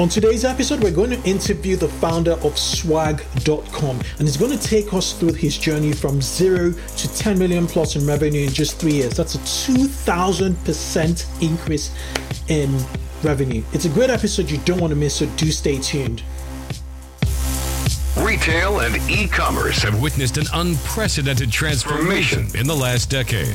On today's episode, we're going to interview the founder of swag.com and he's going to take us through his journey from zero to 10 million plus in revenue in just three years. That's a 2000% increase in revenue. It's a great episode you don't want to miss, so do stay tuned. Retail and e commerce have witnessed an unprecedented transformation in the last decade.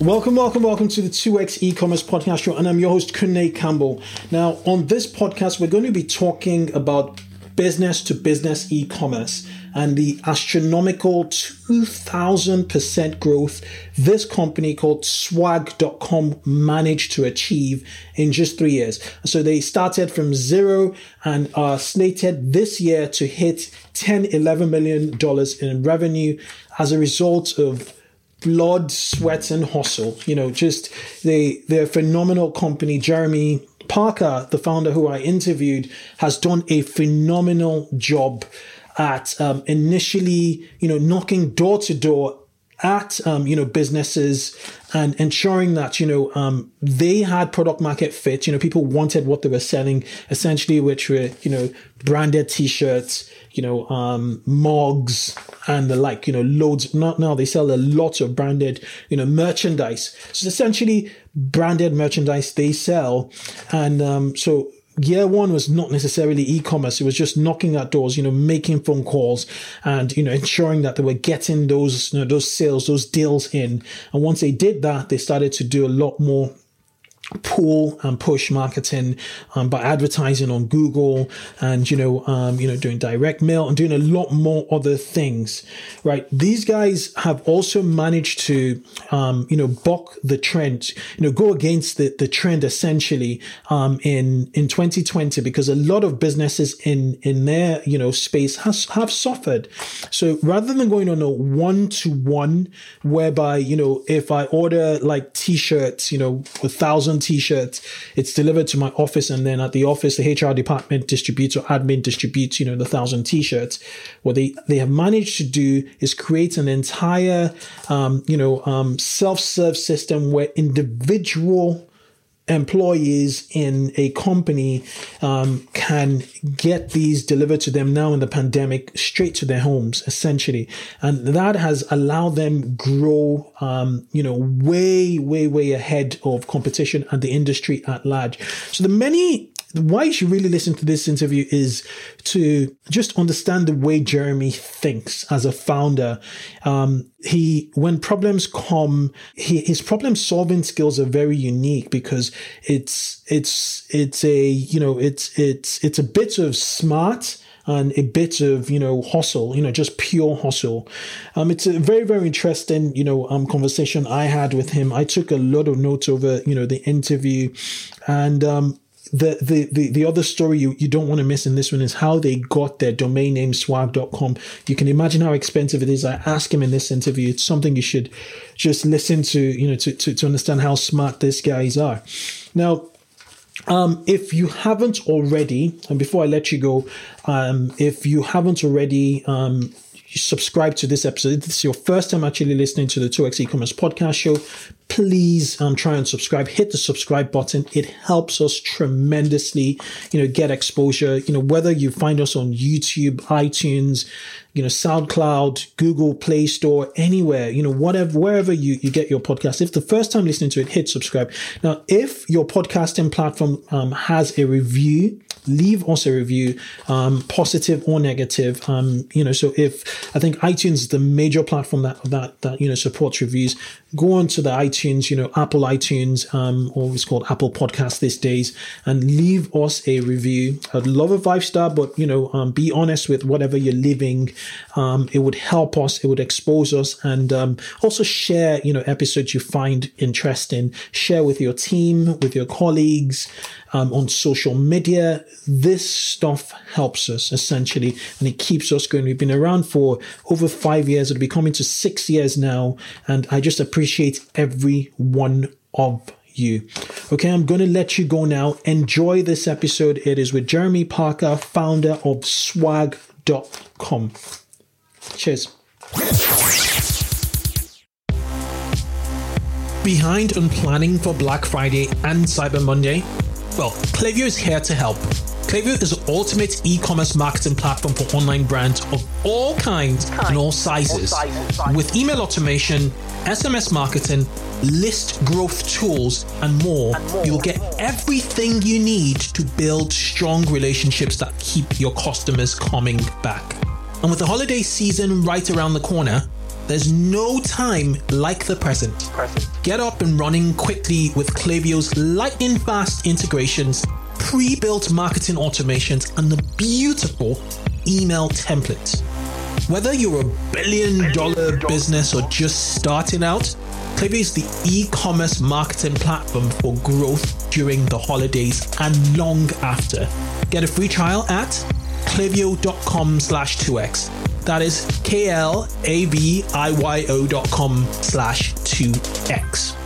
Welcome, welcome, welcome to the 2x e-commerce podcast show, and I'm your host Kunle Campbell. Now, on this podcast, we're going to be talking about business to business e-commerce and the astronomical 2000% growth this company called swag.com managed to achieve in just three years. So they started from zero and are slated this year to hit 10, 11 million dollars in revenue as a result of blood, sweat, and hustle. You know, just they they're phenomenal company. Jeremy Parker, the founder who I interviewed, has done a phenomenal job at um, initially, you know, knocking door to door at um, you know businesses and ensuring that you know um, they had product market fit. You know people wanted what they were selling essentially which were you know branded t-shirts you know um, mugs and the like you know loads. Not now they sell a lot of branded you know merchandise. So essentially branded merchandise they sell. And um, so year one was not necessarily e-commerce. It was just knocking at doors, you know, making phone calls and, you know, ensuring that they were getting those, you know, those sales, those deals in. And once they did that, they started to do a lot more pull and push marketing um, by advertising on Google and you know um, you know doing direct mail and doing a lot more other things right? These guys have also managed to um, you know buck the trend you know go against the, the trend essentially um, in in 2020 because a lot of businesses in in their you know space has have suffered. So rather than going on a one to one whereby you know if I order like t-shirts you know a thousand t-shirts. It's delivered to my office and then at the office the hr department distributes or admin distributes you know the thousand t-shirts. What they they have managed to do is create an entire um, you know um, self-serve system where individual employees in a company um, can get these delivered to them now in the pandemic straight to their homes essentially. And that has allowed them grow um, you know way way way ahead of competition and the industry at large. So the many why you should really listen to this interview is to just understand the way Jeremy thinks as a founder. Um, he, when problems come, he, his problem solving skills are very unique because it's, it's, it's a, you know, it's, it's, it's a bit of smart, and a bit of you know hustle, you know, just pure hustle. Um, it's a very very interesting you know um conversation I had with him. I took a lot of notes over you know the interview, and um the, the, the, the other story you, you don't want to miss in this one is how they got their domain name swag.com. You can imagine how expensive it is. I asked him in this interview. It's something you should just listen to, you know, to, to, to understand how smart these guys are. Now, Um, if you haven't already, and before I let you go, um, if you haven't already um, subscribed to this episode, if this is your first time actually listening to the 2x e-commerce podcast show, please um, try and subscribe. Hit the subscribe button. It helps us tremendously, you know, get exposure. You know, whether you find us on YouTube, iTunes, you know, SoundCloud, Google Play Store, anywhere, you know, whatever, wherever you, you get your podcast. If the first time listening to it, hit subscribe. Now, if your podcasting platform um, has a review, leave us a review, um, positive or negative. Um, you know, so if I think iTunes is the major platform that that that you know supports reviews, go on to the iTunes, you know, Apple iTunes, um, or it's called Apple Podcast these days, and leave us a review. I'd love a five star, but you know, um, be honest with whatever you're living. Um, it would help us. It would expose us, and um, also share, you know, episodes you find interesting. Share with your team, with your colleagues, um, on social media. This stuff helps us essentially, and it keeps us going. We've been around for over five years. It'll be coming to six years now, and I just appreciate every one of you. Okay, I'm going to let you go now. Enjoy this episode. It is with Jeremy Parker, founder of swag.com. Cheers. Behind on planning for Black Friday and Cyber Monday? Well, Klaviyo is here to help. Klaviyo is the ultimate e-commerce marketing platform for online brands of all kinds and all sizes. With email automation, SMS marketing, list growth tools, and more, you'll get everything you need to build strong relationships that keep your customers coming back. And with the holiday season right around the corner, there's no time like the present. present. Get up and running quickly with Klaviyo's lightning fast integrations, pre built marketing automations, and the beautiful email templates. Whether you're a billion dollar business or just starting out, Klaviyo is the e commerce marketing platform for growth during the holidays and long after. Get a free trial at klaviyo.com slash 2x. That is K-L-A-V-I-Y-O dot com slash 2x.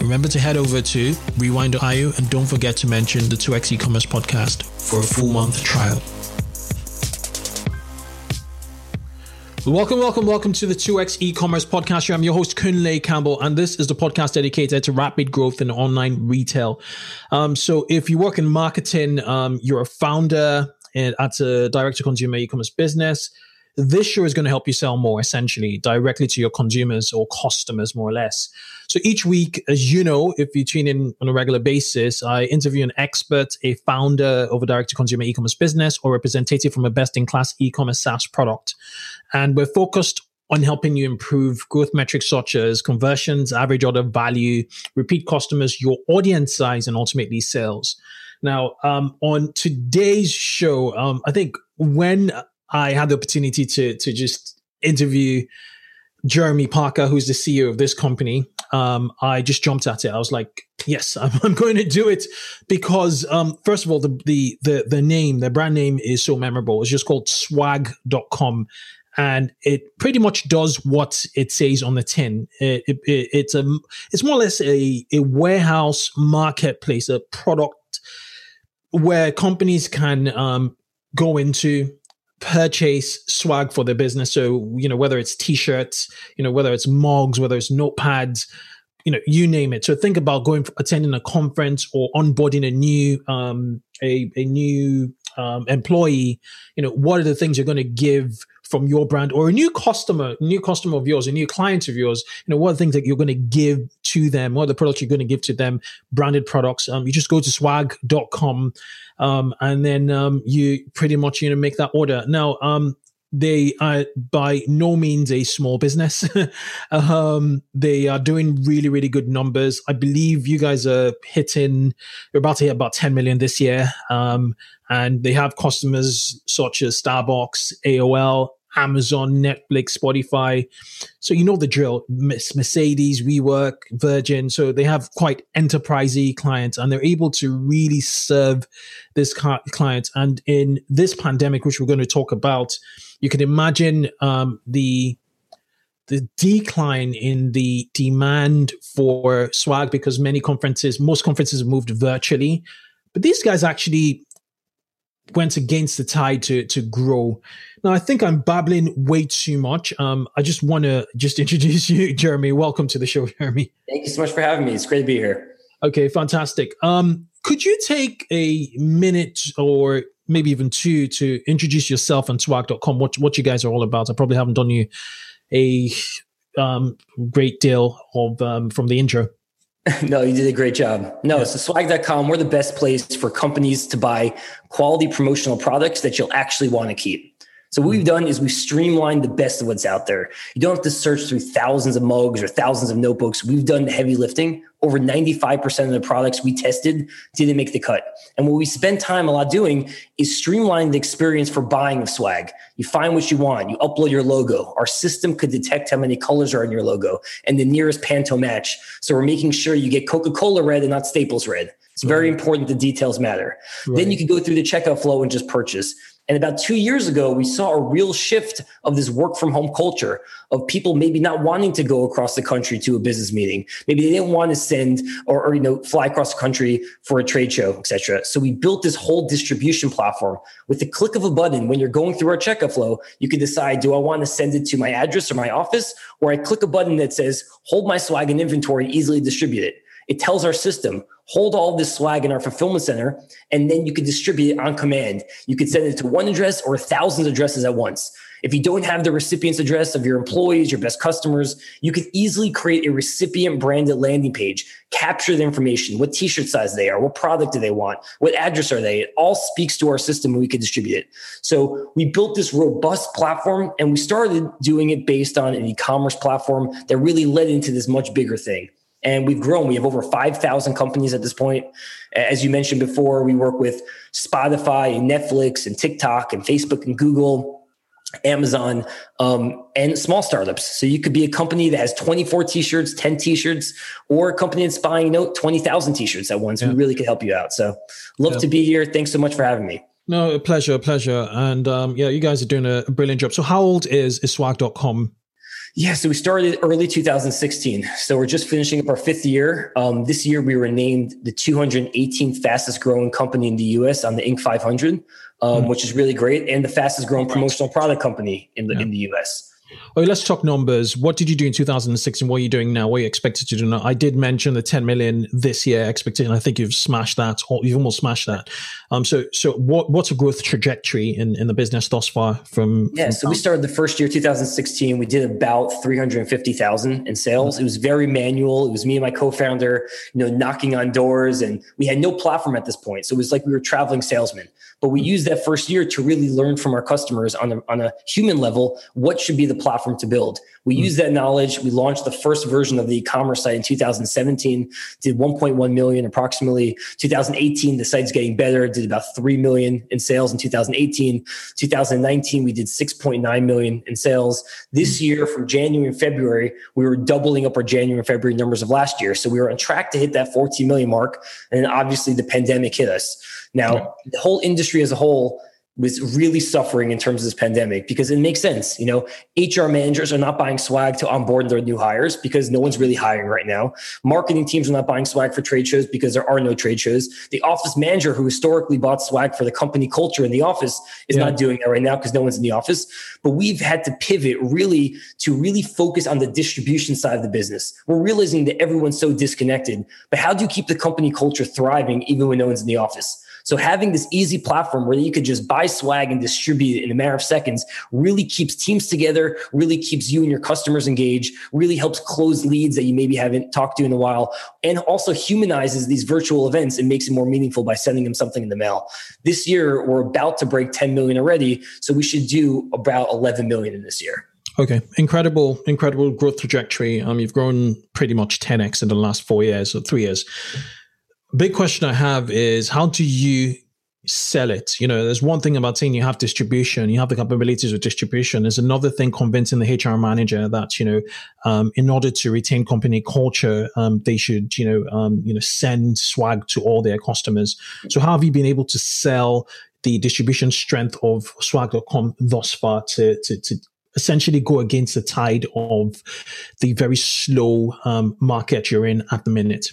Remember to head over to rewind.io and don't forget to mention the 2x e-commerce podcast for a full month trial. Welcome, welcome, welcome to the 2x e-commerce podcast show. I'm your host, Kunle Campbell, and this is the podcast dedicated to rapid growth in online retail. Um, so if you work in marketing, um, you're a founder at a direct-to-consumer e-commerce business, this show is going to help you sell more essentially directly to your consumers or customers more or less so each week as you know if you tune in on a regular basis i interview an expert a founder of a direct to consumer e-commerce business or representative from a best in class e-commerce saas product and we're focused on helping you improve growth metrics such as conversions, average order value, repeat customers, your audience size, and ultimately sales. Now, um, on today's show, um, I think when I had the opportunity to to just interview Jeremy Parker, who's the CEO of this company, um, I just jumped at it. I was like, Yes, I'm, I'm, going to do it because, um, first of all, the, the, the, the name, the brand name is so memorable. It's just called swag.com and it pretty much does what it says on the tin. It, it, it, it's a, it's more or less a, a warehouse marketplace, a product where companies can um, go into purchase swag for their business. So, you know, whether it's t-shirts, you know, whether it's mugs, whether it's notepads, you know, you name it. So think about going attending a conference or onboarding a new um a, a new um, employee, you know, what are the things you're going to give from your brand or a new customer, new customer of yours, a new client of yours, you know, what are the things that you're going to give to them? What are the products you're going to give to them? Branded products. Um, you just go to swag.com um, and then um, you pretty much, you know, make that order. Now, um, they are by no means a small business. um, they are doing really, really good numbers. I believe you guys are hitting, you're about to hit about 10 million this year. Um, and they have customers such as Starbucks, AOL, Amazon, Netflix, Spotify. So you know the drill. Mercedes, WeWork, Virgin. So they have quite enterprisey clients, and they're able to really serve this client. And in this pandemic, which we're going to talk about, you can imagine um, the the decline in the demand for swag because many conferences, most conferences moved virtually. But these guys actually went against the tide to to grow. Now I think I'm babbling way too much. Um, I just want to just introduce you, Jeremy. Welcome to the show, Jeremy. Thank you so much for having me. It's great to be here. Okay, fantastic. Um, could you take a minute or maybe even two to introduce yourself and swag.com, what what you guys are all about? I probably haven't done you a um, great deal of um, from the intro. no, you did a great job. No, yeah. so swag.com, we're the best place for companies to buy quality promotional products that you'll actually want to keep. So what we've hmm. done is we've streamlined the best of what's out there. You don't have to search through thousands of mugs or thousands of notebooks. We've done the heavy lifting. Over 95% of the products we tested didn't make the cut. And what we spend time a lot doing is streamlining the experience for buying of swag. You find what you want, you upload your logo. Our system could detect how many colors are in your logo and the nearest Pantone match. So we're making sure you get Coca-Cola red and not Staples red. It's very important the details matter. Right. Then you can go through the checkout flow and just purchase. And about two years ago, we saw a real shift of this work from home culture of people maybe not wanting to go across the country to a business meeting. Maybe they didn't want to send or, or you know fly across the country for a trade show, etc. So we built this whole distribution platform with the click of a button. When you're going through our checkout flow, you can decide: Do I want to send it to my address or my office, or I click a button that says "Hold my swag in inventory, easily distribute it." It tells our system, hold all this swag in our fulfillment center, and then you can distribute it on command. You could send it to one address or thousands of addresses at once. If you don't have the recipient's address of your employees, your best customers, you can easily create a recipient branded landing page, capture the information, what t-shirt size they are, what product do they want, what address are they? It all speaks to our system and we can distribute it. So we built this robust platform and we started doing it based on an e-commerce platform that really led into this much bigger thing and we've grown. We have over 5,000 companies at this point. As you mentioned before, we work with Spotify and Netflix and TikTok and Facebook and Google. Amazon um, and small startups. So you could be a company that has 24 t-shirts, 10 t-shirts, or a company that's buying note know 20,000 t-shirts at once. Yeah. We really could help you out. So love yeah. to be here. Thanks so much for having me. No, a pleasure, a pleasure. And um, yeah, you guys are doing a, brilliant job. So how old is, is swag.com? Yeah, so we started early 2016. So we're just finishing up our fifth year. Um, this year, we were named the 218th fastest growing company in the US on the Inc. 500, um, mm-hmm. which is really great, and the fastest growing promotional product company in the yeah. in the US. Oh, let's talk numbers. What did you do in 2006 and what are you doing now? What are you expected to do now? I did mention the 10 million this year expectation. I think you've smashed that or you've almost smashed that. Um, so, so what, what's a growth trajectory in, in the business thus far from? Yeah. From so we started the first year, 2016, we did about 350,000 in sales. Mm-hmm. It was very manual. It was me and my co-founder, you know, knocking on doors and we had no platform at this point. So it was like we were traveling salesmen. But we use that first year to really learn from our customers on a, on a human level what should be the platform to build. We mm-hmm. used that knowledge. We launched the first version of the e-commerce site in 2017, did 1.1 million approximately. 2018, the site's getting better, did about 3 million in sales in 2018. 2019, we did 6.9 million in sales. This hmm. year, from January and February, we were doubling up our January and February numbers of last year. So we were on track to hit that 14 million mark. And then obviously the pandemic hit us. Now, the whole industry as a whole was really suffering in terms of this pandemic because it makes sense. You know, HR managers are not buying swag to onboard their new hires because no one's really hiring right now. Marketing teams are not buying swag for trade shows because there are no trade shows. The office manager who historically bought swag for the company culture in the office is yeah. not doing that right now because no one's in the office. But we've had to pivot really to really focus on the distribution side of the business. We're realizing that everyone's so disconnected, but how do you keep the company culture thriving even when no one's in the office? So having this easy platform where you could just buy swag and distribute it in a matter of seconds really keeps teams together, really keeps you and your customers engaged, really helps close leads that you maybe haven't talked to in a while, and also humanizes these virtual events and makes it more meaningful by sending them something in the mail. This year, we're about to break 10 million already. So we should do about 11 million in this year. Okay, incredible, incredible growth trajectory. Um, you've grown pretty much 10x in the last four years or three years big question I have is how do you sell it? You know, there's one thing about saying you have distribution, you have the capabilities of distribution. There's another thing convincing the HR manager that you know, um, in order to retain company culture, um, they should you know, um, you know, send swag to all their customers. So how have you been able to sell the distribution strength of swag.com thus far to to, to essentially go against the tide of the very slow um, market you're in at the minute?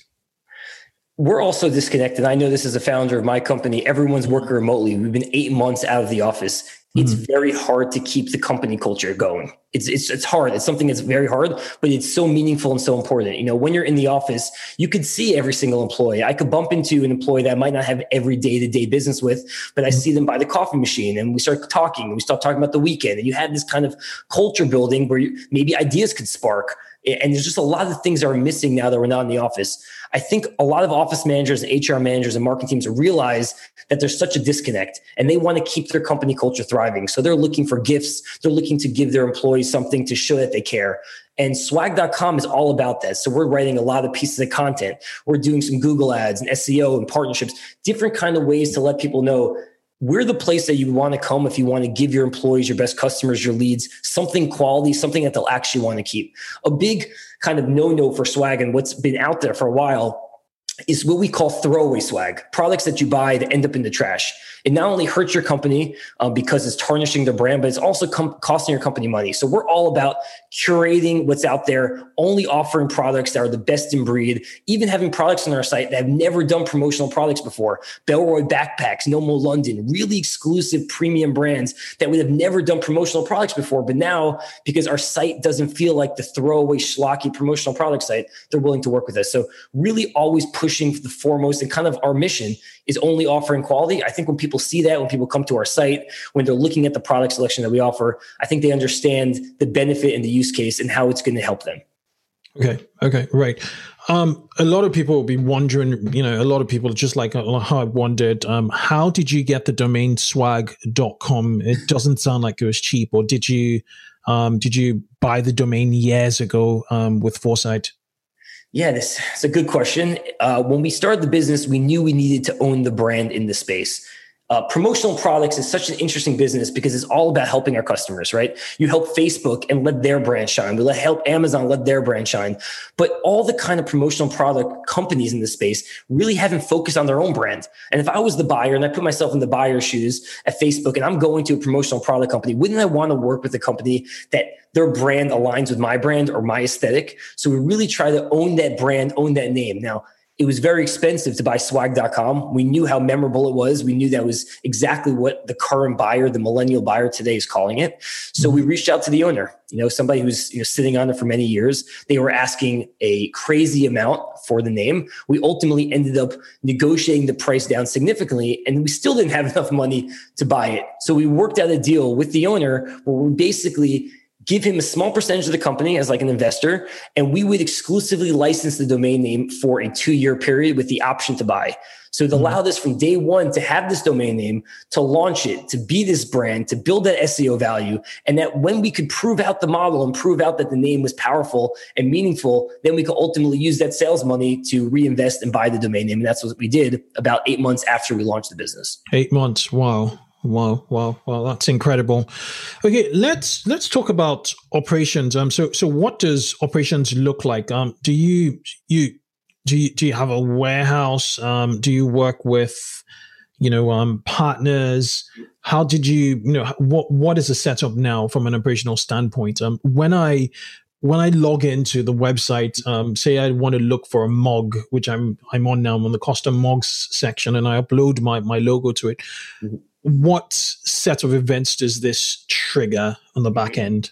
We're also disconnected. I know this is a founder of my company. Everyone's working remotely. We've been eight months out of the office. It's mm-hmm. very hard to keep the company culture going. It's, it's it's hard. It's something that's very hard, but it's so meaningful and so important. You know, when you're in the office, you could see every single employee. I could bump into an employee that I might not have every day to day business with, but I see them by the coffee machine, and we start talking. And we start talking about the weekend, and you have this kind of culture building where you, maybe ideas could spark. And there's just a lot of things that are missing now that we're not in the office. I think a lot of office managers, and HR managers, and marketing teams realize that there's such a disconnect and they want to keep their company culture thriving. So they're looking for gifts. They're looking to give their employees something to show that they care. And swag.com is all about that. So we're writing a lot of pieces of content. We're doing some Google ads and SEO and partnerships, different kind of ways to let people know we're the place that you want to come if you want to give your employees, your best customers, your leads, something quality, something that they'll actually want to keep. A big kind of no no for swag and what's been out there for a while is what we call throwaway swag products that you buy that end up in the trash it not only hurts your company um, because it's tarnishing their brand, but it's also com- costing your company money. So we're all about curating what's out there, only offering products that are the best in breed, even having products on our site that have never done promotional products before. Bellroy backpacks, Nomo London, really exclusive premium brands that would have never done promotional products before. But now, because our site doesn't feel like the throwaway schlocky promotional product site, they're willing to work with us. So really always pushing the foremost and kind of our mission is only offering quality. I think when people see that, when people come to our site, when they're looking at the product selection that we offer, I think they understand the benefit and the use case and how it's going to help them. Okay. Okay. Right. Um, a lot of people will be wondering, you know, a lot of people just like uh, how I wondered, um, how did you get the domain swag.com? It doesn't sound like it was cheap, or did you, um, did you buy the domain years ago, um, with foresight? Yeah, this is a good question. Uh, when we started the business, we knew we needed to own the brand in the space. Uh, promotional products is such an interesting business because it's all about helping our customers, right? You help Facebook and let their brand shine. We let help Amazon let their brand shine. But all the kind of promotional product companies in this space really haven't focused on their own brand. And if I was the buyer and I put myself in the buyer's shoes at Facebook and I'm going to a promotional product company, wouldn't I want to work with a company that their brand aligns with my brand or my aesthetic? So we really try to own that brand, own that name. Now, it was very expensive to buy swag.com. We knew how memorable it was. We knew that was exactly what the current buyer, the millennial buyer today is calling it. So we reached out to the owner, you know, somebody who's you know, sitting on it for many years. They were asking a crazy amount for the name. We ultimately ended up negotiating the price down significantly and we still didn't have enough money to buy it. So we worked out a deal with the owner where we basically give him a small percentage of the company as like an investor, and we would exclusively license the domain name for a two year period with the option to buy. So to mm-hmm. allow this from day one to have this domain name, to launch it, to be this brand, to build that SEO value, and that when we could prove out the model and prove out that the name was powerful and meaningful, then we could ultimately use that sales money to reinvest and buy the domain name. And that's what we did about eight months after we launched the business. Eight months. Wow. Wow, wow, wow, that's incredible. Okay, let's let's talk about operations. Um, so so what does operations look like? Um, do you you do you do you have a warehouse? Um, do you work with you know um partners? How did you you know what what is the setup now from an operational standpoint? Um, when I when I log into the website, um, say I want to look for a mug, which I'm I'm on now, I'm on the custom mugs section, and I upload my my logo to it. Mm-hmm what set of events does this trigger on the back mm-hmm. end?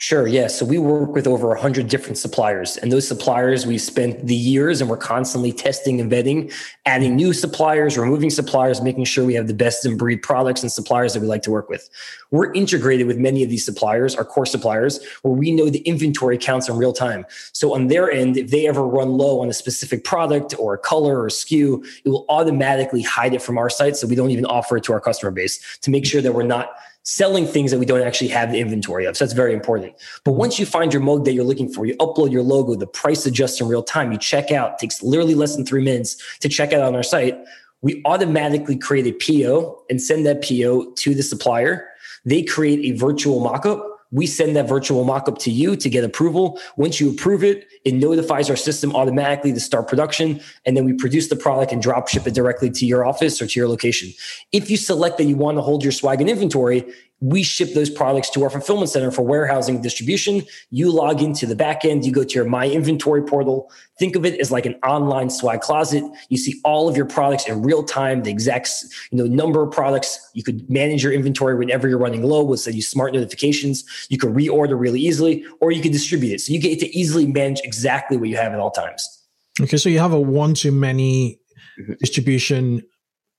Sure. Yeah. So we work with over 100 different suppliers, and those suppliers we spent the years and we're constantly testing and vetting, adding new suppliers, removing suppliers, making sure we have the best in breed products and suppliers that we like to work with. We're integrated with many of these suppliers, our core suppliers, where we know the inventory counts in real time. So on their end, if they ever run low on a specific product or a color or a SKU, it will automatically hide it from our site. So we don't even offer it to our customer base to make sure that we're not selling things that we don't actually have the inventory of. So that's very important. But once you find your mug that you're looking for, you upload your logo, the price adjusts in real time, you check out, takes literally less than three minutes to check out on our site. We automatically create a PO and send that PO to the supplier. They create a virtual mockup we send that virtual mockup to you to get approval. Once you approve it, it notifies our system automatically to start production. And then we produce the product and drop ship it directly to your office or to your location. If you select that you want to hold your swag in inventory, we ship those products to our fulfillment center for warehousing distribution. You log into the backend, you go to your My Inventory portal. Think of it as like an online swag closet. You see all of your products in real time, the exact you know number of products. You could manage your inventory whenever you're running low with say smart notifications. You can reorder really easily, or you can distribute it. So you get to easily manage exactly what you have at all times. Okay, so you have a one to many mm-hmm. distribution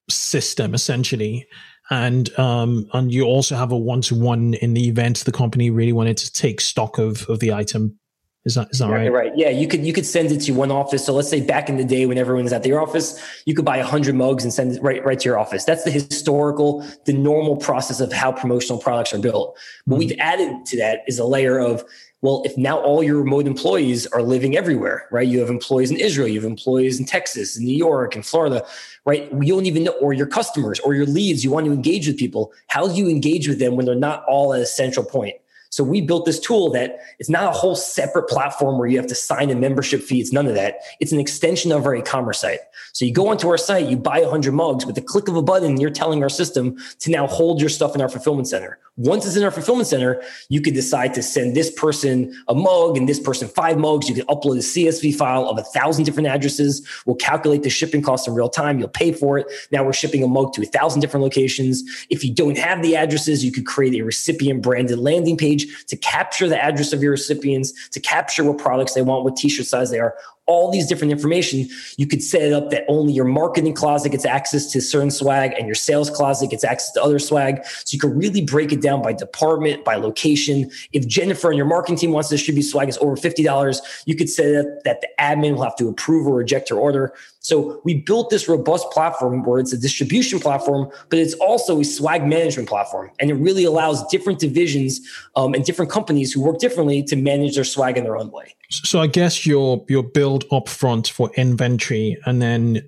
system essentially and um, and you also have a one to one in the event the company really wanted to take stock of of the item. Is that is that right? Right. Yeah, you could you could send it to one office. So let's say back in the day when everyone was at their office, you could buy hundred mugs and send it right right to your office. That's the historical, the normal process of how promotional products are built. What mm-hmm. we've added to that is a layer of well, if now all your remote employees are living everywhere, right? You have employees in Israel, you have employees in Texas, in New York, in Florida, right? You don't even know, or your customers or your leads, you want to engage with people. How do you engage with them when they're not all at a central point? So we built this tool that it's not a whole separate platform where you have to sign a membership fee. It's none of that. It's an extension of our e-commerce site. So you go onto our site, you buy 100 mugs with the click of a button, you're telling our system to now hold your stuff in our fulfillment center. Once it's in our fulfillment center, you could decide to send this person a mug and this person five mugs. You can upload a CSV file of a thousand different addresses. We'll calculate the shipping costs in real time. You'll pay for it. Now we're shipping a mug to a thousand different locations. If you don't have the addresses, you could create a recipient branded landing page to capture the address of your recipients, to capture what products they want, what t-shirt size they are all these different information. You could set it up that only your marketing closet gets access to certain swag and your sales closet gets access to other swag. So you can really break it down by department, by location. If Jennifer and your marketing team wants to distribute swag is over $50, you could set up that the admin will have to approve or reject your order. So we built this robust platform where it's a distribution platform, but it's also a swag management platform. And it really allows different divisions um, and different companies who work differently to manage their swag in their own way. So I guess your your build upfront for inventory, and then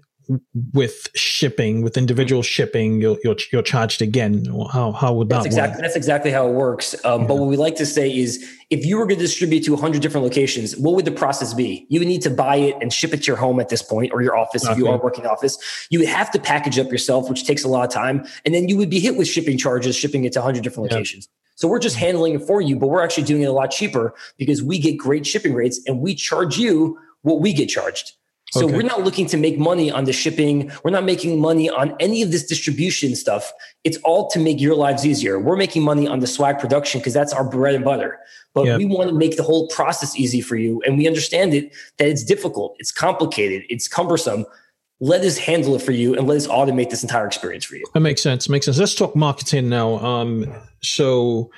with shipping, with individual shipping, you're you're, you're charged again. How how would that that's exactly, work? That's exactly how it works. Um, yeah. But what we like to say is, if you were going to distribute to 100 different locations, what would the process be? You would need to buy it and ship it to your home at this point, or your office okay. if you are working office. You would have to package up yourself, which takes a lot of time, and then you would be hit with shipping charges, shipping it to 100 different locations. So we're just handling it for you, but we're actually doing it a lot cheaper because we get great shipping rates and we charge you what we get charged. So okay. we're not looking to make money on the shipping. We're not making money on any of this distribution stuff. It's all to make your lives easier. We're making money on the swag production because that's our bread and butter. But yep. we want to make the whole process easy for you. And we understand it that it's difficult, it's complicated, it's cumbersome let us handle it for you and let us automate this entire experience for you. That makes sense. Makes sense. Let's talk marketing now. Um, so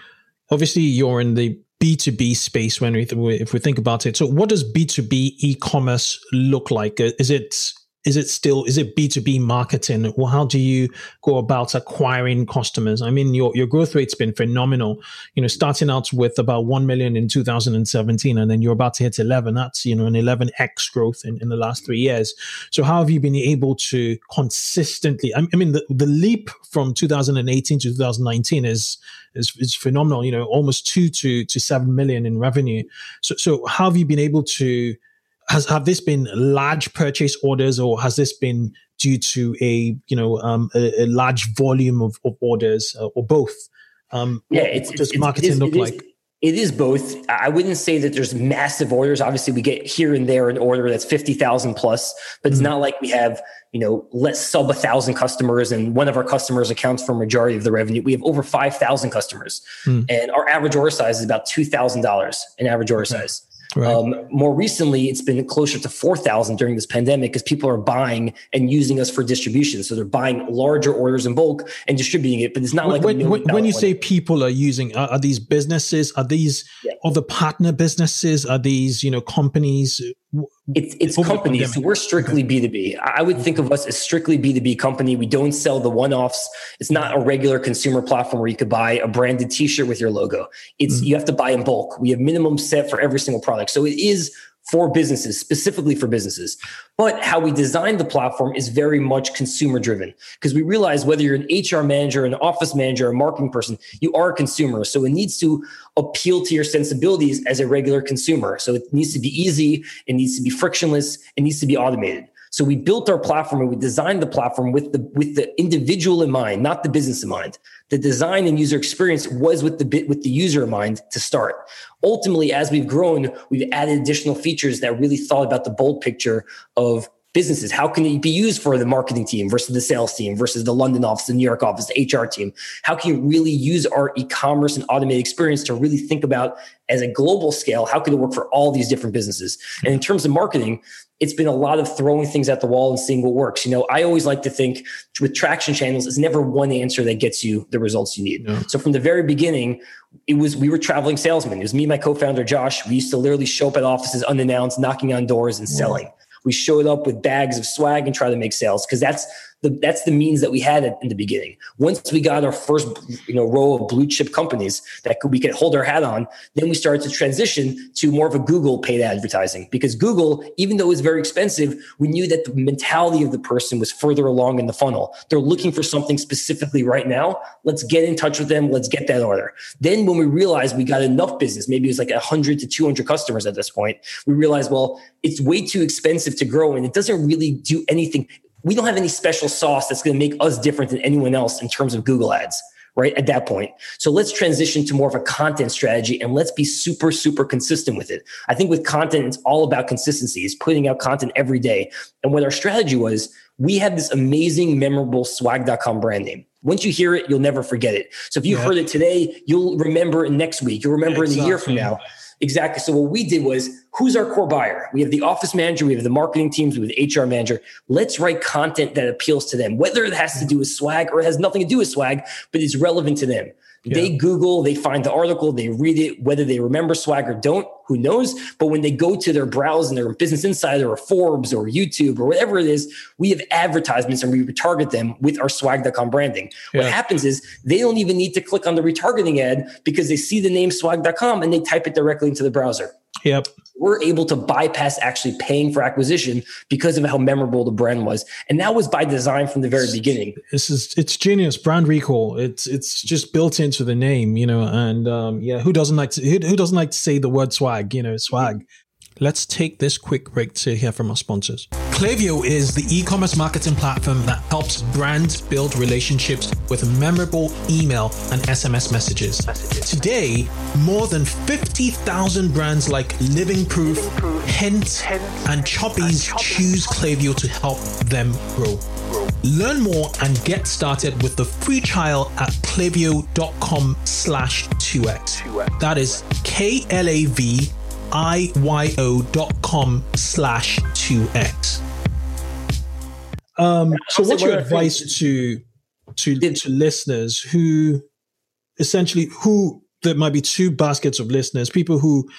obviously you're in the B2B space when we, if we think about it. So what does B2B e-commerce look like? Uh, is it is it still is it b2b marketing? Well how do you go about acquiring customers? I mean your, your growth rate's been phenomenal. You know starting out with about 1 million in 2017 and then you're about to hit 11 that's you know an 11x growth in, in the last three years. So how have you been able to consistently i, I mean the, the leap from 2018 to 2019 is is, is phenomenal you know almost 2 to to 7 million in revenue. So so how have you been able to has have this been large purchase orders or has this been due to a you know um, a, a, large volume of, of orders uh, or both? Um, yeah it's, what does it's, marketing it is, look like? it is both. I wouldn't say that there's massive orders. Obviously we get here and there an order that's 50000 plus but it's mm-hmm. not like we have you know less sub a thousand customers and one of our customers accounts for a majority of the revenue. We have over 5000 customers mm. and our average order size is about $2000 in average order size Right. Um, more recently, it's been closer to 4,000 during this pandemic because people are buying and using us for distribution. So they're buying larger orders in bulk and distributing it. But it's not when, like when, when you say people are using, are, are these businesses? Are these yeah. other partner businesses? Are these you know companies? It's it's companies. So we're strictly B two B. I would think of us as strictly B two B company. We don't sell the one offs. It's not a regular consumer platform where you could buy a branded T shirt with your logo. It's mm-hmm. you have to buy in bulk. We have minimum set for every single product. So it is for businesses, specifically for businesses. But how we designed the platform is very much consumer driven because we realize whether you're an HR manager, an office manager, a marketing person, you are a consumer. So it needs to appeal to your sensibilities as a regular consumer. So it needs to be easy, it needs to be frictionless, it needs to be automated. So we built our platform and we designed the platform with the with the individual in mind, not the business in mind. The design and user experience was with the bit with the user in mind to start. Ultimately, as we've grown, we've added additional features that really thought about the bold picture of businesses? How can it be used for the marketing team versus the sales team versus the London office, the New York office, the HR team? How can you really use our e-commerce and automated experience to really think about as a global scale, how can it work for all these different businesses? And in terms of marketing, it's been a lot of throwing things at the wall and seeing what works. You know, I always like to think with traction channels, it's never one answer that gets you the results you need. So from the very beginning, it was we were traveling salesmen. It was me, my co-founder Josh. We used to literally show up at offices unannounced, knocking on doors and selling. We showed up with bags of swag and try to make sales because that's the, that's the means that we had in the beginning. Once we got our first, you know, row of blue chip companies that could, we could hold our hat on, then we started to transition to more of a Google paid advertising because Google, even though it was very expensive, we knew that the mentality of the person was further along in the funnel. They're looking for something specifically right now. Let's get in touch with them. Let's get that order. Then when we realized we got enough business, maybe it was like 100 to 200 customers at this point, we realized, well, it's way too expensive to grow and it doesn't really do anything we don't have any special sauce that's going to make us different than anyone else in terms of Google ads, right? At that point. So let's transition to more of a content strategy and let's be super, super consistent with it. I think with content, it's all about consistency. It's putting out content every day. And what our strategy was, we had this amazing, memorable swag.com brand name. Once you hear it, you'll never forget it. So if you yeah. heard it today, you'll remember it next week. You'll remember yeah, exactly. it a year from now. Exactly. So what we did was, who's our core buyer? We have the office manager, we have the marketing teams, we have the HR manager. Let's write content that appeals to them, whether it has to do with swag or it has nothing to do with swag, but it's relevant to them. Yeah. They Google, they find the article, they read it, whether they remember swag or don't, who knows? But when they go to their browse and their Business Insider or Forbes or YouTube or whatever it is, we have advertisements and we retarget them with our swag.com branding. Yeah. What happens is they don't even need to click on the retargeting ad because they see the name swag.com and they type it directly into the browser. Yep. We're able to bypass actually paying for acquisition because of how memorable the brand was. And that was by design from the very beginning. This is it's genius brand recall. It's it's just built into the name, you know, and um, yeah, who doesn't like to who, who doesn't like to say the word swag, you know, swag. Let's take this quick break to hear from our sponsors. Klaviyo is the e commerce marketing platform that helps brands build relationships with memorable email and SMS messages. Today, more than 50,000 brands like Living Proof, Hint, Hint and Chubbies choose Klaviyo to help them grow. Learn more and get started with the free trial at klaviyo.com slash 2x. That is K-L-A-V iyo.com slash 2x. Um, so what's your advice to, to, to listeners who essentially, who there might be two baskets of listeners: people who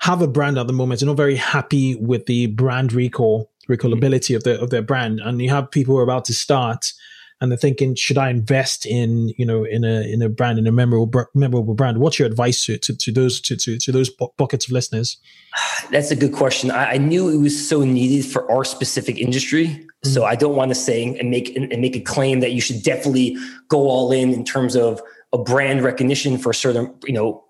have a brand at the moment and not very happy with the brand recall recallability of their of their brand, and you have people who are about to start and they're thinking, should I invest in you know in a in a brand in a memorable memorable brand? What's your advice to to, to those to, to to those buckets of listeners? That's a good question. I, I knew it was so needed for our specific industry, mm-hmm. so I don't want to say and make and make a claim that you should definitely go all in in terms of a brand recognition for certain you know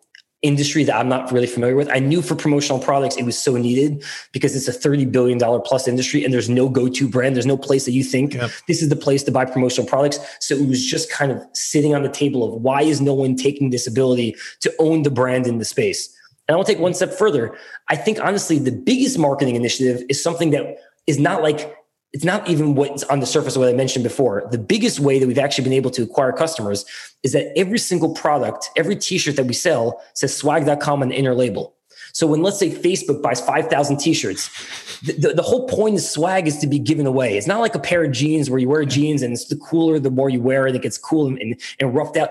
industry that I'm not really familiar with. I knew for promotional products it was so needed because it's a $30 billion plus industry and there's no go-to brand. There's no place that you think yep. this is the place to buy promotional products. So it was just kind of sitting on the table of why is no one taking this ability to own the brand in the space? And I'll take one step further. I think honestly, the biggest marketing initiative is something that is not like it's not even what's on the surface of what I mentioned before. The biggest way that we've actually been able to acquire customers is that every single product, every t-shirt that we sell says swag.com on the inner label. So when let's say Facebook buys 5,000 t-shirts, the, the, the, whole point of swag is to be given away. It's not like a pair of jeans where you wear jeans and it's the cooler, the more you wear it, it gets cool and, and, and roughed out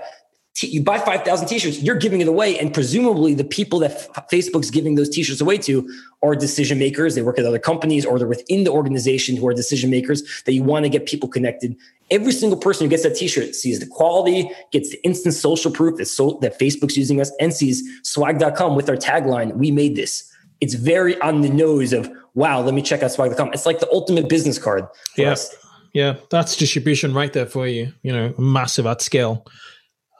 t- you buy 5,000 t-shirts, you're giving it away. And presumably the people that F- Facebook's giving those t-shirts away to are decision makers. They work at other companies or they're within the organization who are decision makers that you want to get people connected. Every single person who gets that t-shirt sees the quality, gets the instant social proof that, so, that Facebook's using us and sees swag.com with our tagline, we made this. It's very on the nose of, wow, let me check out swag.com. It's like the ultimate business card. Yes. Yeah, that's distribution right there for you. You know, massive at scale.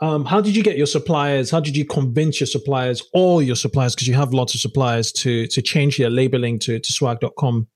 Um, how did you get your suppliers? How did you convince your suppliers, all your suppliers, because you have lots of suppliers, to to change their labeling to, to swag.com?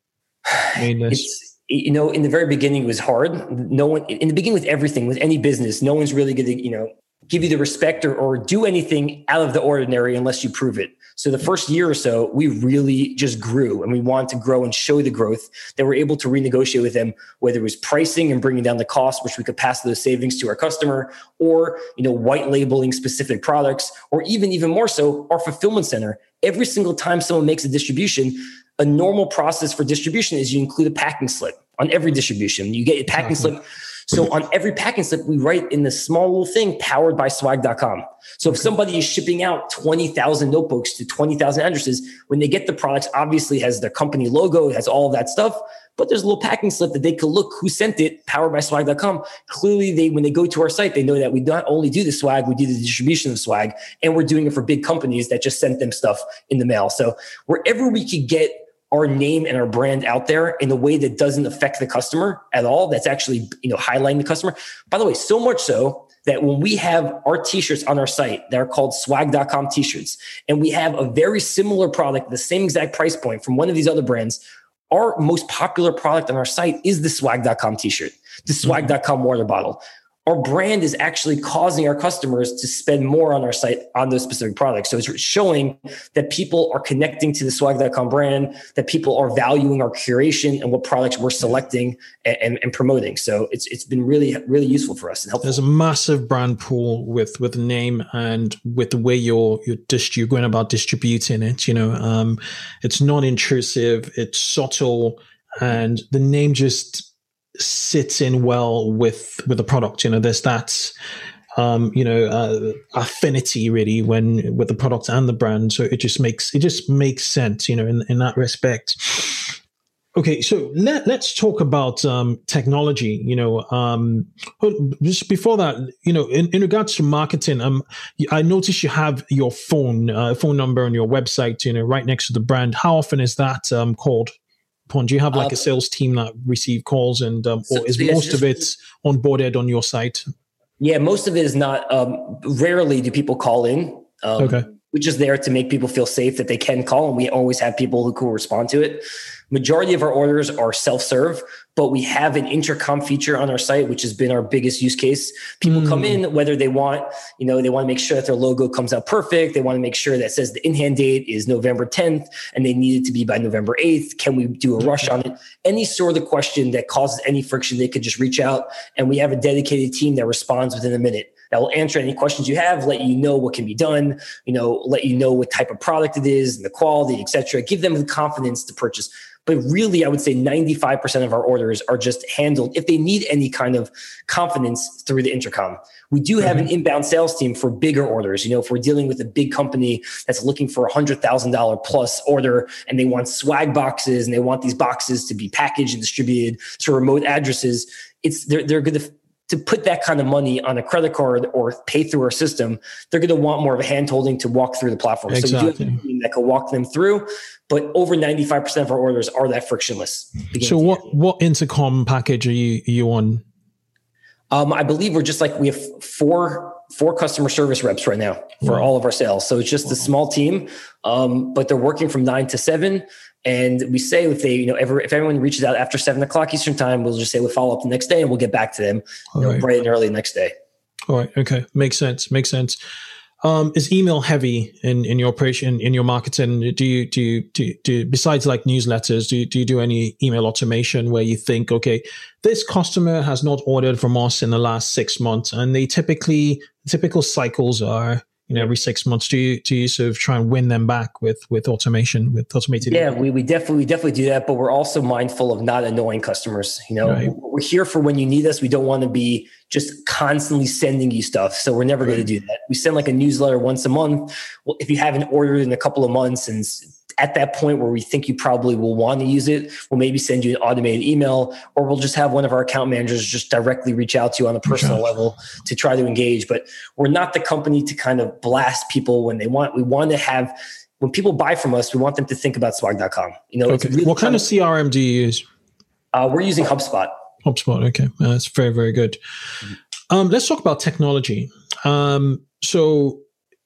it's, you know, in the very beginning, it was hard. No one, in the beginning, with everything, with any business, no one's really going to, you know, give you the respect or, or do anything out of the ordinary unless you prove it. So the first year or so, we really just grew and we wanted to grow and show the growth that we're able to renegotiate with them, whether it was pricing and bringing down the cost, which we could pass those savings to our customer, or you know, white labeling specific products, or even even more so, our fulfillment center. Every single time someone makes a distribution, a normal process for distribution is you include a packing slip on every distribution. You get a packing slip so on every packing slip, we write in the small little thing powered by swag.com. So if somebody is shipping out 20,000 notebooks to 20,000 addresses, when they get the products, obviously has their company logo, it has all of that stuff, but there's a little packing slip that they could look who sent it, powered by swag.com. Clearly, they when they go to our site, they know that we not only do the swag, we do the distribution of swag, and we're doing it for big companies that just sent them stuff in the mail. So wherever we could get our name and our brand out there in a way that doesn't affect the customer at all that's actually you know highlighting the customer. By the way so much so that when we have our t-shirts on our site that are called swag.com t-shirts and we have a very similar product the same exact price point from one of these other brands our most popular product on our site is the swag.com t-shirt the mm-hmm. swag.com water bottle our brand is actually causing our customers to spend more on our site on those specific products. So it's showing that people are connecting to the swag.com brand, that people are valuing our curation and what products we're selecting and, and, and promoting. So it's it's been really, really useful for us and helpful. There's a massive brand pool with with the name and with the way you're you're, dist- you're going about distributing it. You know, um, it's non-intrusive, it's subtle, and the name just sits in well with with the product. You know, there's that um, you know uh, affinity really when with the product and the brand. So it just makes it just makes sense. You know, in in that respect. Okay, so let, let's talk about um, technology. You know, um, just before that, you know, in, in regards to marketing, um, I noticed you have your phone uh, phone number on your website. You know, right next to the brand. How often is that um, called? Upon? Do you have like uh, a sales team that receive calls, and um, or is most of it onboarded on your site? Yeah, most of it is not. Um, rarely do people call in. Um, okay. We're just there to make people feel safe that they can call, and we always have people who can respond to it. Majority of our orders are self-serve, but we have an intercom feature on our site, which has been our biggest use case. People mm. come in, hmm. whether they want, you know, they want to make sure that their logo comes out perfect. They want to make sure that says the in-hand date is November 10th and they need it to be by November 8th. Can we do a rush on it? Any sort of question that causes any friction, they could just reach out. And we have a dedicated team that responds within a minute that will answer any questions you have, let you know what can be done, you know, let you know what type of product it is and the quality, et cetera. Give them the confidence to purchase. But really, I would say 95% of our orders are just handled if they need any kind of confidence through the intercom. We do have an mm-hmm. inbound sales team for bigger orders. You know, if we're dealing with a big company that's looking for a hundred thousand dollar plus order and they want swag boxes and they want these boxes to be packaged and distributed to remote addresses, it's they're they're going to to put that kind of money on a credit card or pay through our system, they're going to want more of a hand holding to walk through the platform. Exactly. So we do have a team that can walk them through, but over 95% of our orders are that frictionless. So what, what intercom package are you, are you on? Um, I believe we're just like, we have four, four customer service reps right now for wow. all of our sales. So it's just wow. a small team, um, but they're working from nine to seven. And we say if they, you know, ever if everyone reaches out after seven o'clock Eastern time, we'll just say we'll follow up the next day and we'll get back to them you know, right. bright and early next day. All right. Okay. Makes sense. Makes sense. Um, is email heavy in, in your operation in your marketing? Do you do you do, do besides like newsletters? Do you, do you do any email automation where you think, okay, this customer has not ordered from us in the last six months, and they typically typical cycles are you know every six months do you do you sort of try and win them back with with automation with automated yeah we, we definitely we definitely do that but we're also mindful of not annoying customers you know right. we're here for when you need us we don't want to be just constantly sending you stuff so we're never right. going to do that we send like a newsletter once a month well if you haven't ordered in a couple of months and at that point where we think you probably will want to use it, we'll maybe send you an automated email, or we'll just have one of our account managers just directly reach out to you on a personal level to try to engage. But we're not the company to kind of blast people when they want. We want to have when people buy from us, we want them to think about swag.com. You know, okay. really what kind of CRM do you use? Uh, we're using HubSpot. HubSpot. Okay. Uh, that's very, very good. Um, let's talk about technology. Um, so,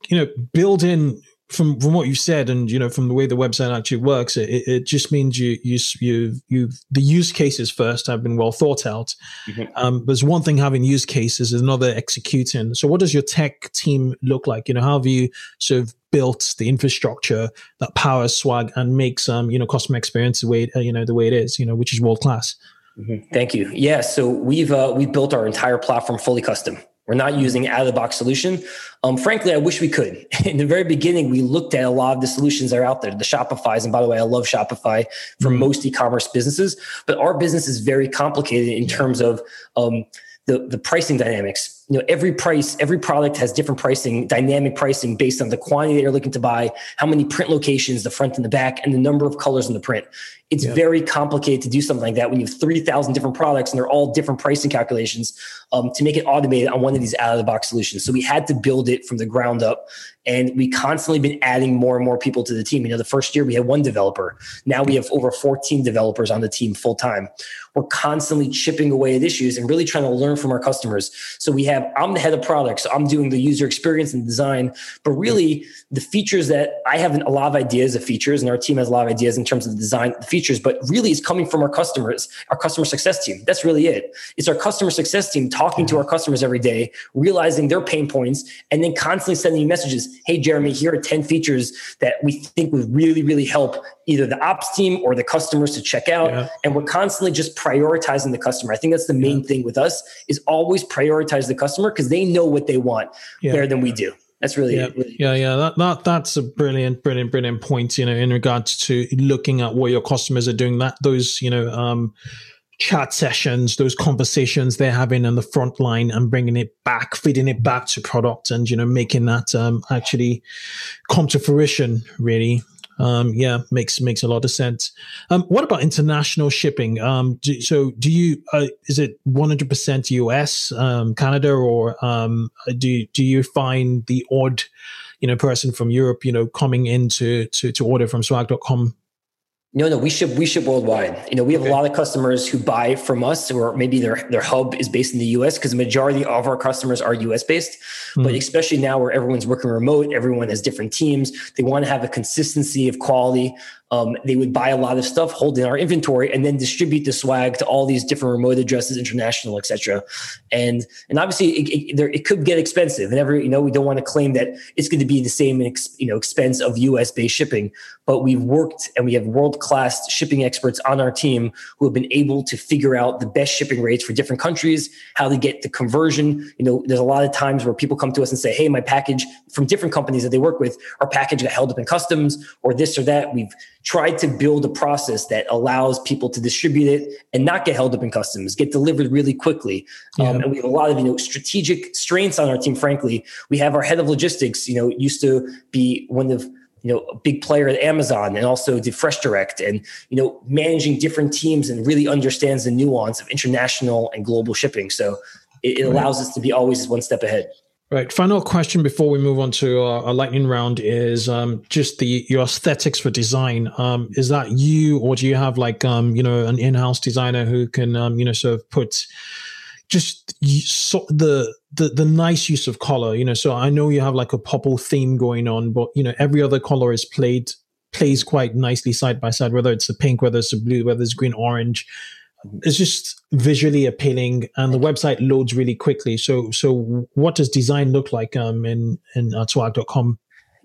you know, build in from from what you said and you know from the way the website actually works it, it just means you you you you the use cases first have been well thought out. Mm-hmm. um, there's one thing having use cases is another executing. So what does your tech team look like? You know how have you sort of built the infrastructure that powers swag and makes um you know customer experience the way uh, you know the way it is you know which is world class mm-hmm. thank you. Yeah so we've uh, we've built our entire platform fully custom we're not using out of the box solution. Um, frankly, I wish we could. In the very beginning, we looked at a lot of the solutions that are out there, the Shopify's. And by the way, I love Shopify for mm-hmm. most e-commerce businesses, but our business is very complicated in terms of um, the, the pricing dynamics you know every price every product has different pricing dynamic pricing based on the quantity that you're looking to buy how many print locations the front and the back and the number of colors in the print. It's yeah. very complicated to do something like that when you have 3000 different products and they're all different pricing calculations um, to make it automated on one of these out of the box solutions. So we had to build it from the ground up and we constantly been adding more and more people to the team. You know the first year we had one developer. Now we have over 14 developers on the team full time we're constantly chipping away at issues and really trying to learn from our customers. So we have have I'm the head of products, so I'm doing the user experience and design. But really, the features that I have a lot of ideas of features, and our team has a lot of ideas in terms of the design the features. But really, it's coming from our customers, our customer success team. That's really it. It's our customer success team talking to mm-hmm. our customers every day, realizing their pain points, and then constantly sending messages. Hey, Jeremy, here are ten features that we think would really, really help either the ops team or the customers to check out. Yeah. And we're constantly just prioritizing the customer. I think that's the main yeah. thing with us is always prioritize the customer because they know what they want yeah. better than we do. That's really, yeah, really yeah, yeah. That, that that's a brilliant, brilliant, brilliant point. You know, in regards to looking at what your customers are doing, that those, you know, um, chat sessions, those conversations they're having on the front line, and bringing it back, feeding it back to product, and you know, making that um, actually come to fruition. Really, um, yeah, makes makes a lot of sense. Um, what about international shipping? Um, do, so, do you uh, is it one hundred percent US, um, Canada, or um, do do you find the odd, you know, person from Europe, you know, coming in to to, to order from swag.com no, no, we ship we ship worldwide. You know, we have okay. a lot of customers who buy from us, or maybe their their hub is based in the U.S. because the majority of our customers are U.S. based. Mm. But especially now, where everyone's working remote, everyone has different teams. They want to have a consistency of quality um, they would buy a lot of stuff, hold in our inventory, and then distribute the swag to all these different remote addresses, international, etc. And and obviously, it, it, there, it could get expensive. And every you know, we don't want to claim that it's going to be the same you know expense of U.S. based shipping. But we've worked and we have world class shipping experts on our team who have been able to figure out the best shipping rates for different countries, how to get the conversion. You know, there's a lot of times where people come to us and say, Hey, my package from different companies that they work with, our package got held up in customs or this or that. We've tried to build a process that allows people to distribute it and not get held up in customs, get delivered really quickly. Yeah. Um, and we have a lot of you know strategic strengths on our team. Frankly, we have our head of logistics. You know, used to be one of you know a big player at Amazon and also did Fresh Direct and you know managing different teams and really understands the nuance of international and global shipping. So it, it allows us to be always one step ahead. Right. Final question before we move on to our, our lightning round is um, just the your aesthetics for design. Um, is that you, or do you have like um, you know an in-house designer who can um, you know sort of put just so the the the nice use of color? You know, so I know you have like a purple theme going on, but you know every other color is played plays quite nicely side by side. Whether it's a pink, whether it's a blue, whether it's green, orange it's just visually appealing and the website loads really quickly so so what does design look like um in in uh,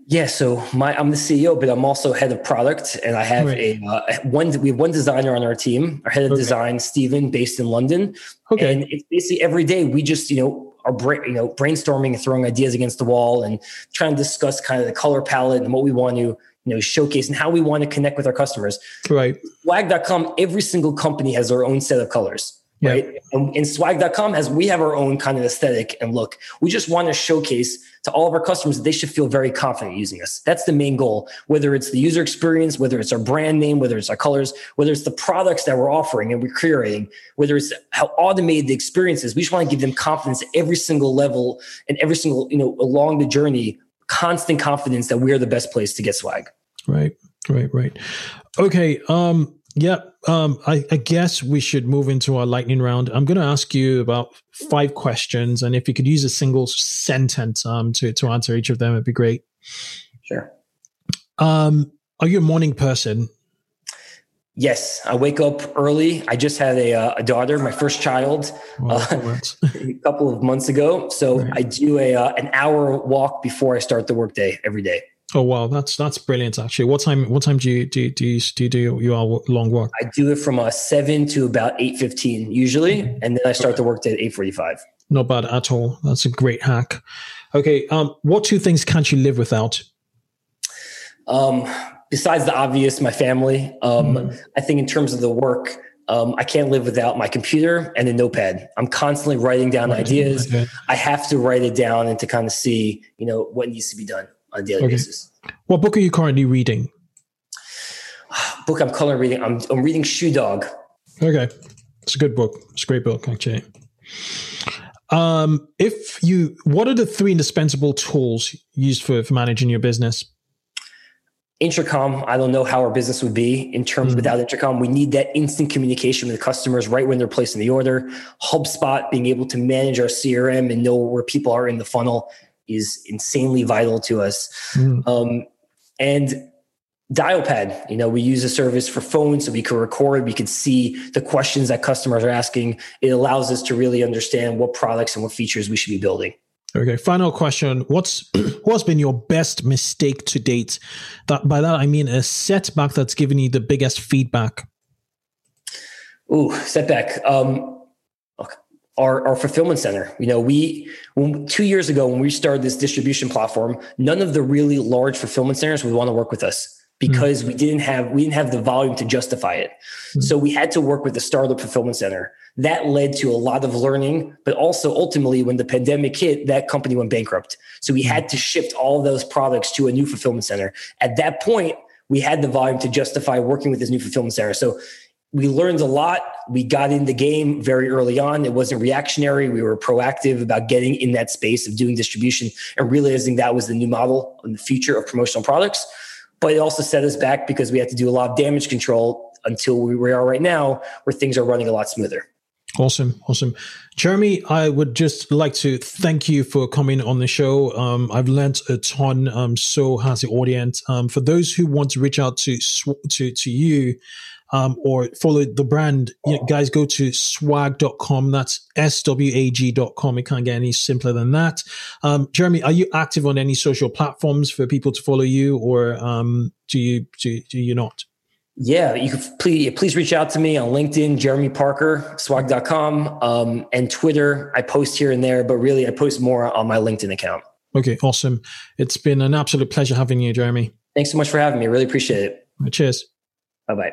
yeah, so my I'm the CEO, but I'm also head of product, and I have right. a uh, one. We have one designer on our team. Our head of okay. design, Stephen, based in London. Okay, and it's basically every day we just you know are bra- you know brainstorming and throwing ideas against the wall and trying to discuss kind of the color palette and what we want to you know showcase and how we want to connect with our customers. Right. Swag.com every single company has their own set of colors right? And, and swag.com has we have our own kind of aesthetic and look. We just want to showcase to all of our customers that they should feel very confident using us. That's the main goal. Whether it's the user experience whether it's our brand name whether it's our colors whether it's the products that we're offering and we're curating whether it's how automated the experience is we just want to give them confidence at every single level and every single you know along the journey constant confidence that we're the best place to get swag. Right, right, right. Okay. Um, yeah. Um, I, I guess we should move into our lightning round. I'm going to ask you about five questions, and if you could use a single sentence um, to to answer each of them, it'd be great. Sure. Um, are you a morning person? Yes, I wake up early. I just had a, uh, a daughter, my first child, uh, a couple of months ago. So right. I do a uh, an hour walk before I start the workday every day. Oh wow, that's that's brilliant. Actually, what time? What time do you do do you do, you do your long walk? I do it from uh, seven to about eight fifteen usually, mm-hmm. and then I start okay. the workday at eight forty five. Not bad at all. That's a great hack. Okay, um, what two things can't you live without? Um, besides the obvious, my family. Um, mm. I think in terms of the work, um, I can't live without my computer and a notepad. I'm constantly writing down ideas. Okay. I have to write it down and to kind of see, you know, what needs to be done on a daily okay. basis. What book are you currently reading? book I'm currently reading. I'm, I'm reading Shoe Dog. Okay, it's a good book. It's a great book, actually. Um, if you, what are the three indispensable tools used for, for managing your business? Intercom, I don't know how our business would be in terms mm-hmm. without Intercom. We need that instant communication with the customers right when they're placing the order. HubSpot, being able to manage our CRM and know where people are in the funnel is insanely vital to us. Mm-hmm. Um, and Dialpad, you know, we use a service for phones so we can record, we can see the questions that customers are asking. It allows us to really understand what products and what features we should be building. Okay, final question. What's what's been your best mistake to date? That by that I mean a setback that's given you the biggest feedback. Ooh, setback. Um our, our fulfillment center. You know, we when, two years ago when we started this distribution platform, none of the really large fulfillment centers would want to work with us because mm-hmm. we didn't have we didn't have the volume to justify it. Mm-hmm. So we had to work with the startup fulfillment center. That led to a lot of learning, but also ultimately when the pandemic hit, that company went bankrupt. So we had to shift all those products to a new fulfillment center. At that point, we had the volume to justify working with this new fulfillment center. So we learned a lot. We got in the game very early on. It wasn't reactionary. We were proactive about getting in that space of doing distribution and realizing that was the new model in the future of promotional products but it also set us back because we had to do a lot of damage control until we are right now, where things are running a lot smoother. Awesome, awesome, Jeremy. I would just like to thank you for coming on the show. Um, I've learned a ton. Um, so has the audience. Um, for those who want to reach out to to to you, um, or follow the brand, you guys go to swag.com. That's S-W-A-G.com. It can't get any simpler than that. Um, Jeremy, are you active on any social platforms for people to follow you or um, do you do, do you not? Yeah, you can please please reach out to me on LinkedIn, Jeremy Parker, swag.com, um, and Twitter. I post here and there, but really I post more on my LinkedIn account. Okay, awesome. It's been an absolute pleasure having you, Jeremy. Thanks so much for having me. I really appreciate it. Cheers. Bye bye.